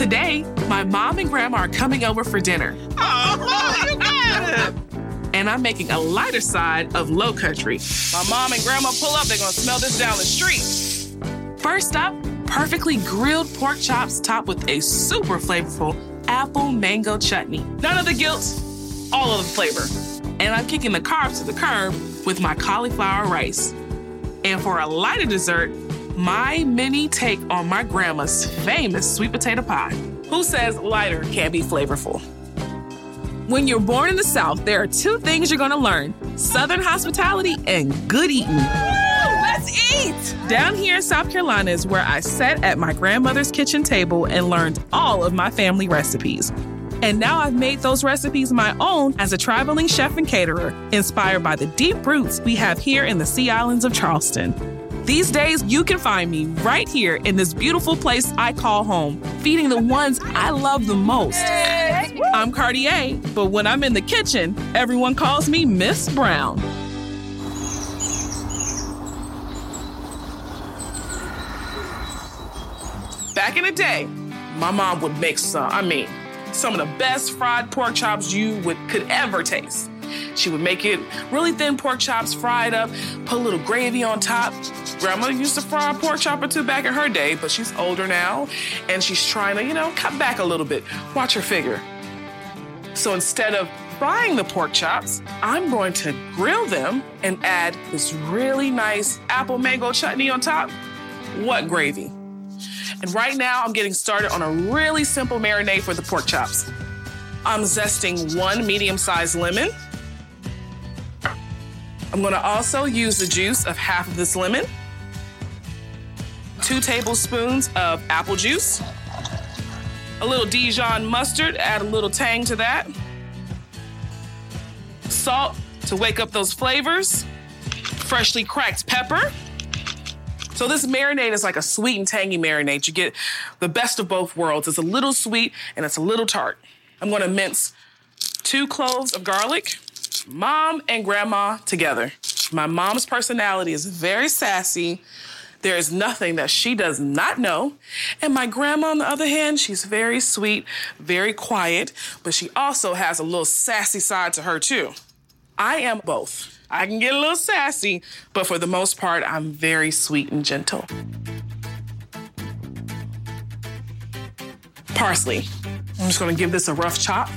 Today, my mom and grandma are coming over for dinner. Oh, you got it. And I'm making a lighter side of low country. My mom and grandma pull up, they're gonna smell this down the street. First up, perfectly grilled pork chops topped with a super flavorful apple mango chutney. None of the guilt, all of the flavor. And I'm kicking the carbs to the curb with my cauliflower rice. And for a lighter dessert, my mini take on my grandma's famous sweet potato pie. Who says lighter can't be flavorful? When you're born in the South, there are two things you're gonna learn Southern hospitality and good eating. Let's eat! Down here in South Carolina is where I sat at my grandmother's kitchen table and learned all of my family recipes. And now I've made those recipes my own as a traveling chef and caterer, inspired by the deep roots we have here in the Sea Islands of Charleston. These days, you can find me right here in this beautiful place I call home, feeding the ones I love the most. I'm Kardea, but when I'm in the kitchen, everyone calls me Miss Brown. Back in the day, my mom would make some, I mean, some of the best fried pork chops you would could ever taste. She would make it really thin pork chops fried up, put a little gravy on top. Grandma used to fry a pork chop or two back in her day, but she's older now and she's trying to, you know, cut back a little bit. Watch her figure. So instead of frying the pork chops, I'm going to grill them and add this really nice apple mango chutney on top. What gravy? And right now, I'm getting started on a really simple marinade for the pork chops. I'm zesting one medium sized lemon. I'm gonna also use the juice of half of this lemon, two tablespoons of apple juice, a little Dijon mustard, add a little tang to that, salt to wake up those flavors, freshly cracked pepper. So this marinade is like a sweet and tangy marinade. You get the best of both worlds. It's a little sweet and it's a little tart. I'm gonna mince two cloves of garlic, mom and grandma together. My mom's personality is very sassy. There is nothing that she does not know. And my grandma, on the other hand, she's very sweet, very quiet, but she also has a little sassy side to her, too. I am both. I can get a little sassy, but for the most part, I'm very sweet and gentle. Parsley. I'm just gonna give this a rough chop.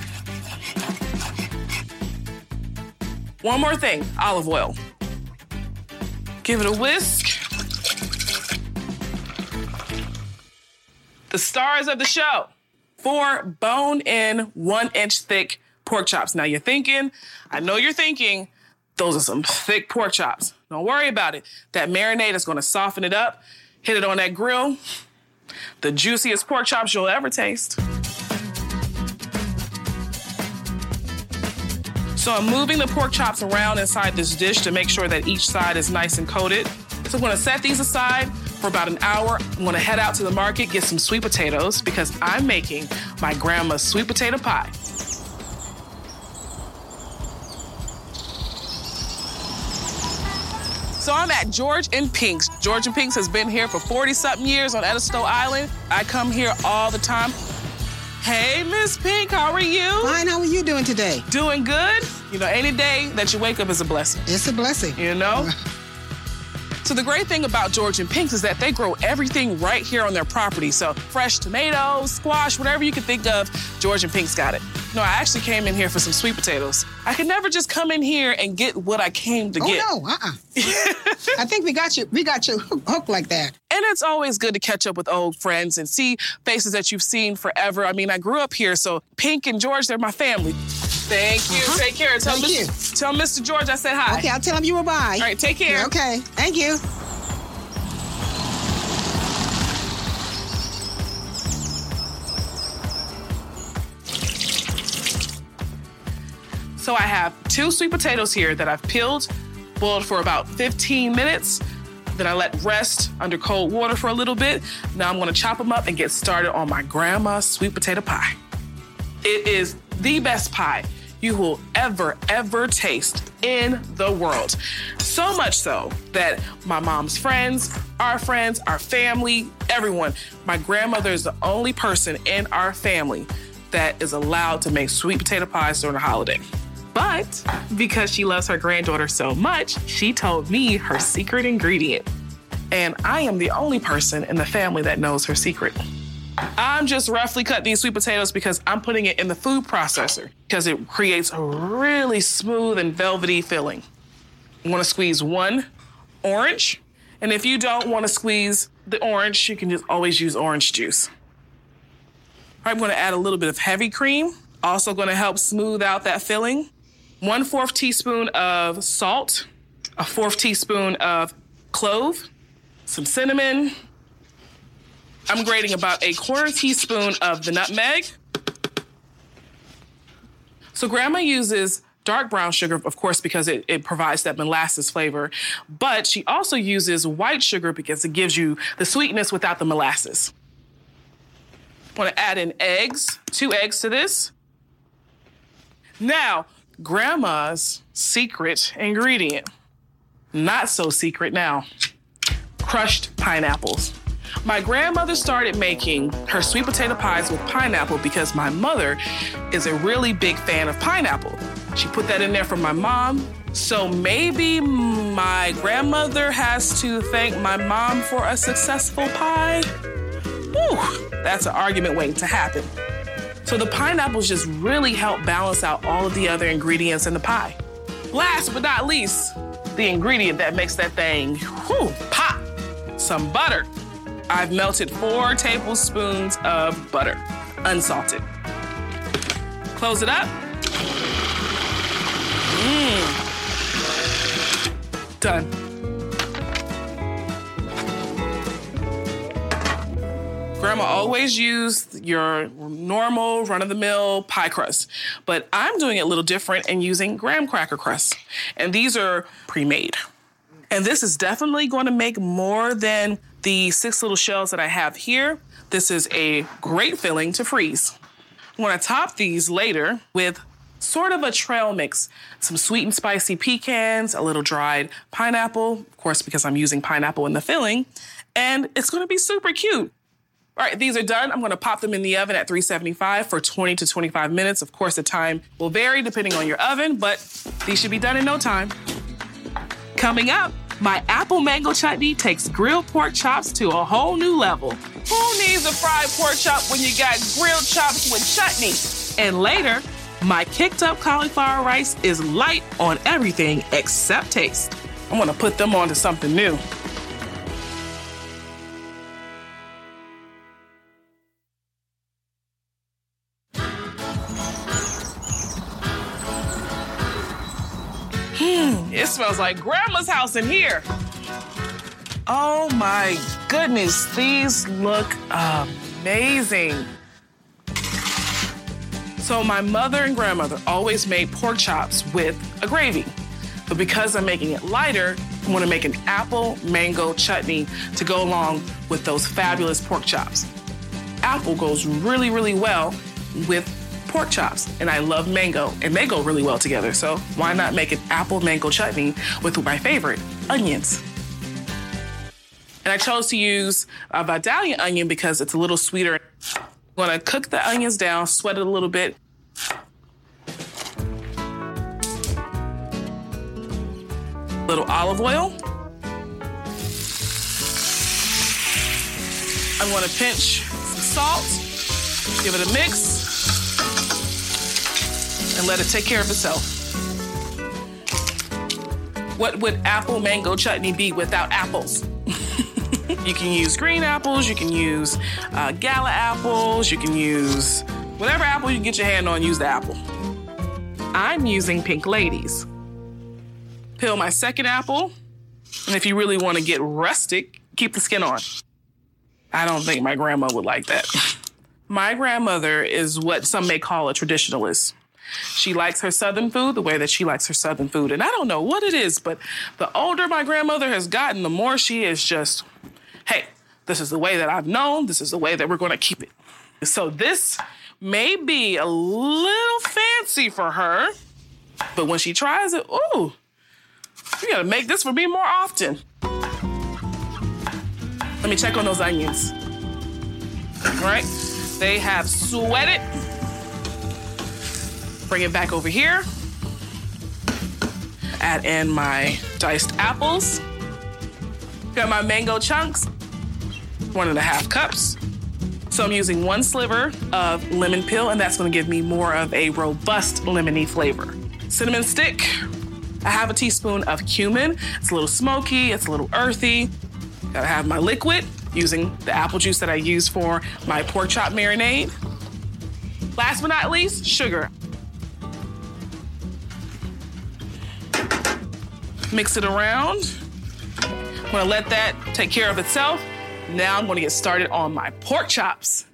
One more thing olive oil. Give it a whisk. The stars of the show four bone in, one inch thick pork chops. Now you're thinking, I know you're thinking, those are some thick pork chops. Don't worry about it. That marinade is gonna soften it up. Hit it on that grill. The juiciest pork chops you'll ever taste. So I'm moving the pork chops around inside this dish to make sure that each side is nice and coated. So I'm gonna set these aside, for about an hour. I'm gonna head out to the market, get some sweet potatoes because I'm making my grandma's sweet potato pie. So I'm at George and Pink's. George and Pink's has been here for 40 something years on Edisto Island. I come here all the time. Hey, Miss Pink, how are you? Fine, how are you doing today? Doing good? You know, any day that you wake up is a blessing. It's a blessing. You know? So the great thing about George and Pink's is that they grow everything right here on their property. So fresh tomatoes, squash, whatever you can think of, George and Pink's got it. No, I actually came in here for some sweet potatoes. I could never just come in here and get what I came to oh, get. Oh no, uh-uh. I think we got you. We got you hooked like that. And it's always good to catch up with old friends and see faces that you've seen forever. I mean, I grew up here, so Pink and George, they're my family. Thank you. Uh-huh. Take care. Tell, Thank Mr. you. tell Mr. George I said hi. Okay, I'll tell him you were by. All right, take care. Okay, thank you. So I have two sweet potatoes here that I've peeled, boiled for about 15 minutes. Then I let rest under cold water for a little bit. Now I'm gonna chop them up and get started on my grandma's sweet potato pie. It is the best pie you will ever, ever taste in the world. So much so that my mom's friends, our friends, our family, everyone, my grandmother is the only person in our family that is allowed to make sweet potato pies during the holiday. But because she loves her granddaughter so much, she told me her secret ingredient. And I am the only person in the family that knows her secret. I'm just roughly cut these sweet potatoes because I'm putting it in the food processor because it creates a really smooth and velvety filling. You want to squeeze one orange, and if you don't want to squeeze the orange, you can just always use orange juice. I'm going to add a little bit of heavy cream, also going to help smooth out that filling. One fourth teaspoon of salt, a fourth teaspoon of clove, some cinnamon, I'm grating about a quarter teaspoon of the nutmeg. So grandma uses dark brown sugar, of course, because it, it provides that molasses flavor. But she also uses white sugar because it gives you the sweetness without the molasses. Want to add in eggs, two eggs to this. Now, grandma's secret ingredient, not so secret now, crushed pineapples. My grandmother started making her sweet potato pies with pineapple because my mother is a really big fan of pineapple. She put that in there for my mom. So maybe my grandmother has to thank my mom for a successful pie. Whew, that's an argument waiting to happen. So the pineapples just really help balance out all of the other ingredients in the pie. Last but not least, the ingredient that makes that thing whew, pop some butter. I've melted four tablespoons of butter, unsalted. Close it up. Mmm. Done. Grandma always used your normal run of the mill pie crust, but I'm doing it a little different and using graham cracker crust. And these are pre made. And this is definitely going to make more than the six little shells that I have here. This is a great filling to freeze. I'm to top these later with sort of a trail mix some sweet and spicy pecans, a little dried pineapple, of course, because I'm using pineapple in the filling, and it's to be super cute. All right, these are done. I'm to pop them in the oven at 375 for 20 to 25 minutes. Of course, the time will vary depending on your oven, but these should be done in no time. Coming up, my apple mango chutney takes grilled pork chops to a whole new level. Who needs a fried pork chop when you got grilled chops with chutney? And later, my kicked up cauliflower rice is light on everything except taste. I'm gonna put them onto something new. Smells like grandma's house in here. Oh my goodness, these look amazing. So, my mother and grandmother always made pork chops with a gravy. But because I'm making it lighter, I want to make an apple mango chutney to go along with those fabulous pork chops. Apple goes really, really well with pork chops, and I love mango, and they go really well together. So why not make an apple mango chutney with my favorite, onions? And I chose to use a Vidalia onion because it's a little sweeter. I'm gonna cook the onions down, sweat it a little bit. Little olive oil. I'm gonna pinch some salt, give it a mix, and let it take care of itself. What would apple mango chutney be without apples? you can use green apples, you can use uh, gala apples, you can use whatever apple you get your hand on, use the apple. I'm using pink ladies. Peel my second apple, and if you really want to get rustic, keep the skin on. I don't think my grandma would like that. My grandmother is what some may call a traditionalist. She likes her Southern food the way that she likes her Southern food. And I don't know what it is, but the older my grandmother has gotten, the more she is just, hey, this is the way that I've known, this is the way that we're going to keep it. So this may be a little fancy for her, but when she tries it, ooh, you gotta make this for me more often. Let me check on those onions. All right, they have sweated Bring it back over here. Add in my diced apples. Got my mango chunks, one and a half cups. So I'm using one sliver of lemon peel, and that's gonna give me more of a robust lemony flavor. Cinnamon stick, I have a teaspoon of cumin. It's a little smoky, it's a little earthy. Gotta have my liquid, using the apple juice that I use for my pork chop marinade. Last but not least, sugar. Mix it around. I'm gonna let that take care of itself. Now I'm gonna get started on my pork chops.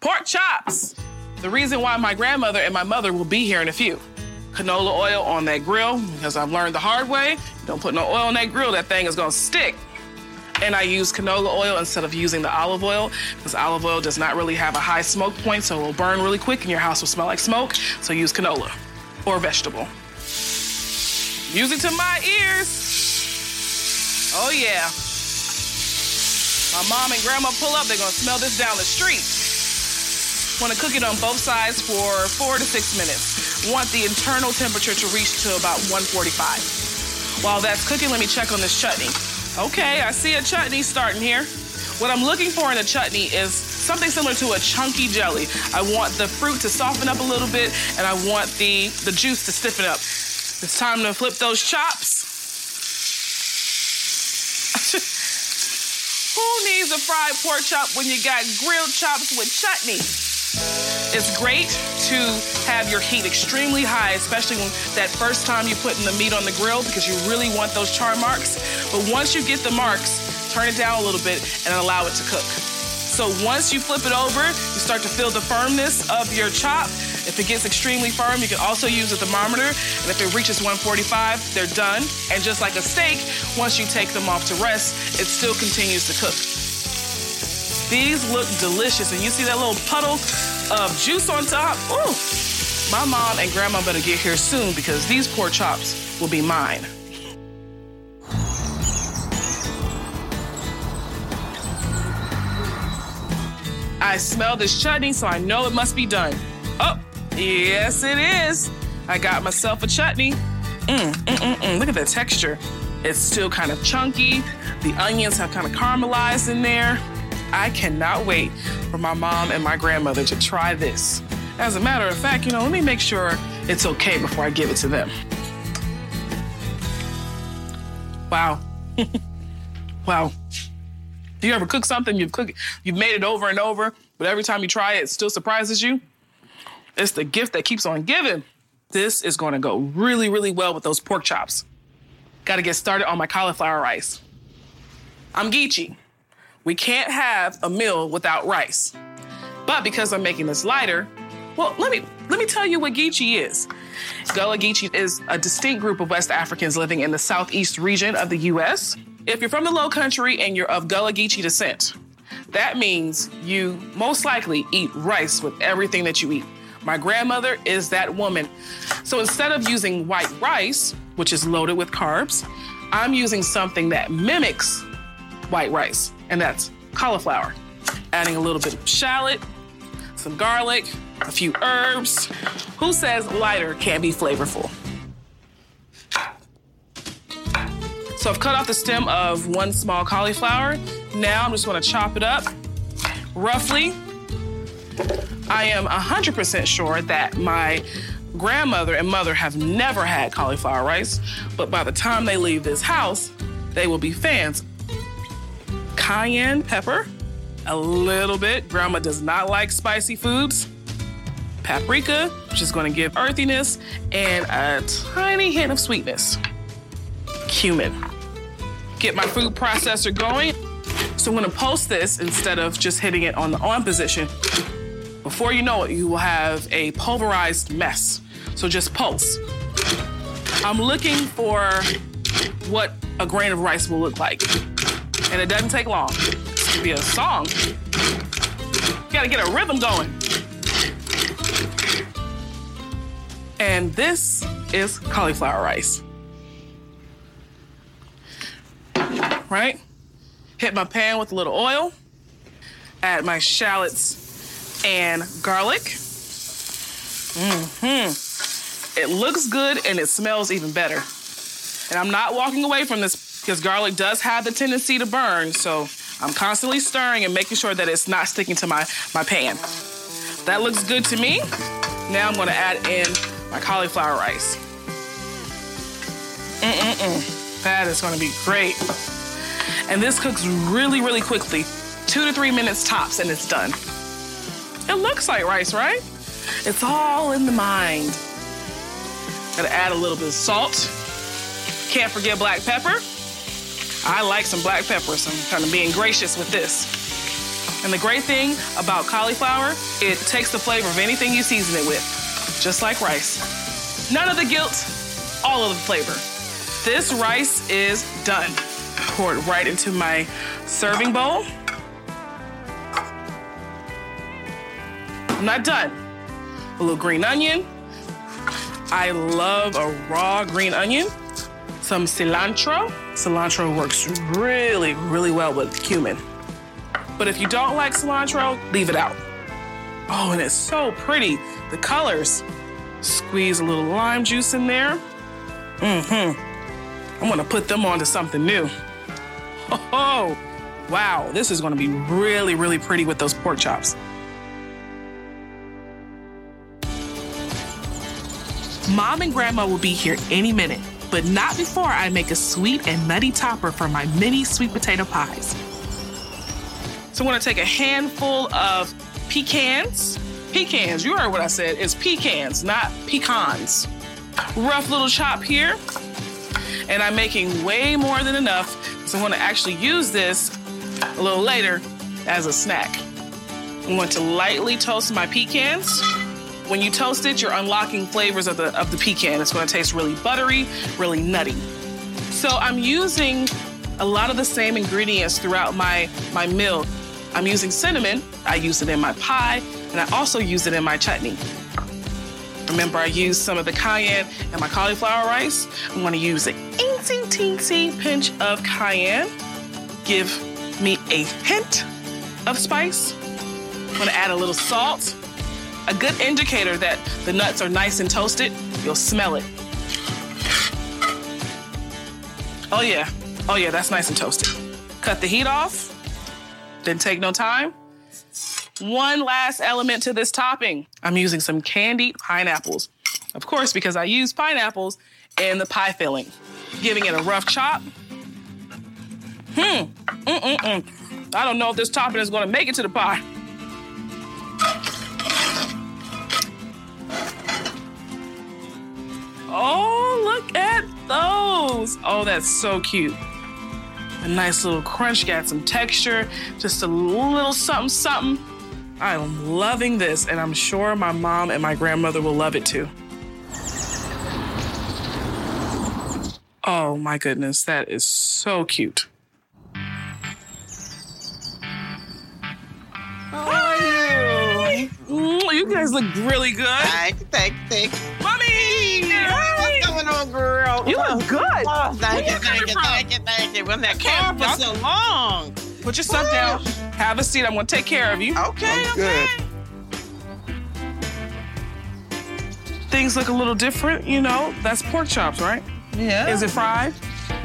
Pork chops. The reason why my grandmother and my mother will be here in a few. Canola oil on that grill, because I've learned the hard way. Don't put no oil on that grill, that thing is gonna stick. And I use canola oil instead of using the olive oil, because olive oil does not really have a high smoke point, so it will burn really quick and your house will smell like smoke. So use canola or vegetable. Music to my ears. Oh, yeah. My mom and grandma pull up, they're gonna smell this down the street. Wanna cook it on both sides for four to six minutes. Want the internal temperature to reach to about 145. While that's cooking, let me check on this chutney. Okay, I see a chutney starting here. What I'm looking for in a chutney is something similar to a chunky jelly. I want the fruit to soften up a little bit, and I want the, the juice to stiffen up. It's time to flip those chops. Who needs a fried pork chop when you got grilled chops with chutney? It's great to have your heat extremely high, especially when that first time you put in the meat on the grill because you really want those char marks. But once you get the marks, turn it down a little bit, and allow it to cook. So once you flip it over, you start to feel the firmness of your chop. If it gets extremely firm, you can also use a thermometer. And if it reaches 145, they're done. And just like a steak, once you take them off to rest, it still continues to cook. These look delicious. And you see that little puddle of juice on top? Ooh, my mom and grandma better get here soon because these pork chops will be mine. I smell this chutney, so I know it must be done. Oh, yes, it is. I got myself a chutney. Mm, mm, mm, mm. Look at the texture. It's still kind of chunky. The onions have kind of caramelized in there. I cannot wait for my mom and my grandmother to try this. As a matter of fact, you know, let me make sure it's okay before I give it to them. Wow. wow. Do you ever cook something, you've cooked, you've made it over and over, but every time you try it, it still surprises you? It's the gift that keeps on giving. This is gonna go really, really well with those pork chops. Gotta get started on my cauliflower rice. I'm Geechee. We can't have a meal without rice. But because I'm making this lighter, well, let me let me tell you what Geechee is. Gullah Geechee is a distinct group of West Africans living in the southeast region of the U.S. If you're from the Low Country and you're of Gullah Geechee descent, that means you most likely eat rice with everything that you eat. My grandmother is that woman. So instead of using white rice, which is loaded with carbs, I'm using something that mimics white rice, and that's cauliflower. Adding a little bit of shallot, some garlic, a few herbs. Who says lighter can't be flavorful? So I've cut off the stem of one small cauliflower. Now I'm just gonna chop it up roughly. I am 100% sure that my grandmother and mother have never had cauliflower rice, but by the time they leave this house, they will be fans. Cayenne pepper, a little bit. Grandma does not like spicy foods. Paprika, which is going to give earthiness, and a tiny hint of sweetness. Cumin. Get my food processor going. So I'm to post this instead of just hitting it on the on position. Before you know it, you will have a pulverized mess. So just pulse. I'm looking for what a grain of rice will look like. And it doesn't take long. This could be a song. You gotta get a rhythm going. And this is cauliflower rice. Right? Hit my pan with a little oil. Add my shallots and garlic. Mm-hmm. It looks good and it smells even better. And I'm not walking away from this because garlic does have the tendency to burn. So I'm constantly stirring and making sure that it's not sticking to my, my pan. That looks good to me. Now I'm gonna add in my cauliflower rice. Mm-mm-mm. That is gonna be great. And this cooks really, really quickly. Two to three minutes tops and it's done. It looks like rice, right? It's all in the mind. Gotta add a little bit of salt. Can't forget black pepper. I like some black pepper, so I'm kind of being gracious with this. And the great thing about cauliflower, it takes the flavor of anything you season it with, just like rice. None of the guilt, all of the flavor. This rice is done. Pour it right into my serving bowl. I'm not done. A little green onion. I love a raw green onion. Some cilantro. Cilantro works really, really well with cumin. But if you don't like cilantro, leave it out. Oh, and it's so pretty. The colors. Squeeze a little lime juice in there. Mm-hmm. I'm gonna put them onto something new. Oh, wow, this is gonna be really, really pretty with those pork chops. Mom and Grandma will be here any minute, but not before I make a sweet and nutty topper for my mini sweet potato pies. So I'm gonna take a handful of pecans. Pecans, you heard what I said, it's pecans, not pecans. Rough little chop here. And I'm making way more than enough, so I'm gonna actually use this a little later as a snack. I'm going to lightly toast my pecans. When you toast it, you're unlocking flavors of the of the pecan. It's going to taste really buttery, really nutty. So I'm using a lot of the same ingredients throughout my my meal. I'm using cinnamon. I use it in my pie, and I also use it in my chutney. Remember, I used some of the cayenne in my cauliflower rice. I'm to use an eensy teensy pinch of cayenne. Give me a hint of spice. I'm to add a little salt. A good indicator that the nuts are nice and toasted, you'll smell it. Oh, yeah. Oh, yeah, that's nice and toasted. Cut the heat off. Didn't take no time. One last element to this topping. I'm using some candied pineapples. Of course, because I use pineapples in the pie filling. Giving it a rough chop. Hmm. Mm-mm-mm. I don't know if this topping is gonna make it to the pie. Oh, look at those. Oh, that's so cute. A nice little crunch, got some texture, just a little something, something. I'm loving this, and I'm sure my mom and my grandmother will love it too. Oh my goodness, that is so cute. Hi. Mm, you guys look really good. Thank, thanks, thank, Mommy! Hey. What's going on, girl? You look good. Oh, thank, you, thank, you, thank you, thank you, thank you, thank you. When that camera was so long. Put your stuff down. Have a seat. I'm going to take care of you. Okay, Oh, okay. Things look a little different, you know. That's pork chops, right? Yeah. Is it fried?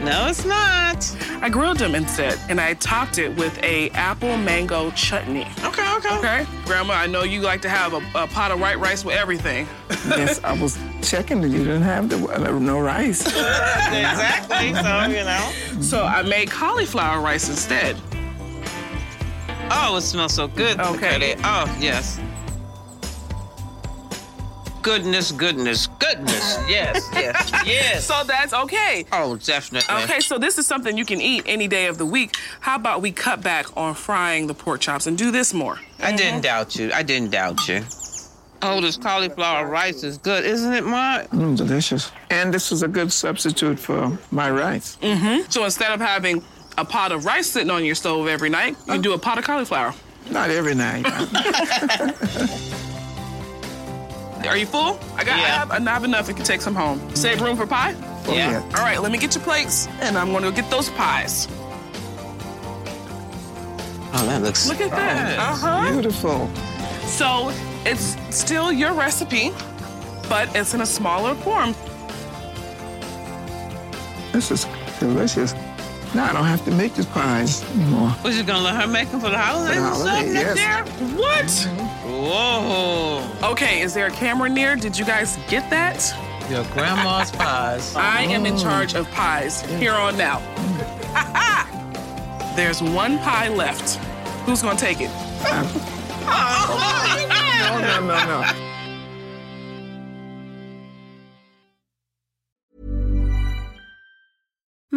No, it's not. I grilled them instead, and I topped it with a apple mango chutney. Okay, okay. Okay, Grandma, I know you like to have a, a pot of white rice with everything. yes, I was checking that you didn't have the uh, no rice. exactly. So, you know. So I made cauliflower rice instead. Oh, it smells so good. Okay. Oh, yes. Goodness, goodness, goodness. Yes, yes, yes. So that's okay. Oh, definitely. Okay, so this is something you can eat any day of the week. How about we cut back on frying the pork chops and do this more? I didn't doubt you. I didn't doubt you. Oh, this cauliflower rice is good, isn't it, Mark? Mm, delicious. And this is a good substitute for my rice. Mm-hmm. So instead of having a pot of rice sitting on your stove every night, you do a pot of cauliflower. Not every night. Are you full? I got. I, Yeah. have, I have enough. You can take some home. Save room for pie. Yeah. All right, let me get your plates, and I'm gonna get those pies. Oh, that looks Look at that. Uh huh. Beautiful. So it's still your recipe, but it's in a smaller form. This is delicious. Now I don't have to make the pies anymore. Was you gonna let her make them for the holidays and stuff holiday, next yes. year? What? Whoa. Okay, is there a camera near? Did you guys get that? Your grandma's pies. I am in oh. charge of pies here on now. There's one pie left. Who's gonna take it? Uh, oh, no, no, no, no.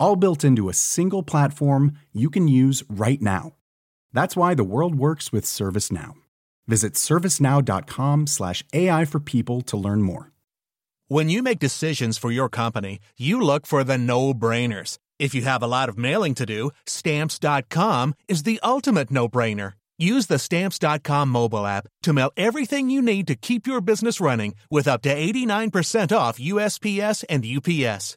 all built into a single platform you can use right now. That's why the world works with ServiceNow. Visit servicenow.com/slash AI for people to learn more. When you make decisions for your company, you look for the no-brainers. If you have a lot of mailing to do, stamps.com is the ultimate no-brainer. Use the stamps.com mobile app to mail everything you need to keep your business running with up to 89% off USPS and UPS.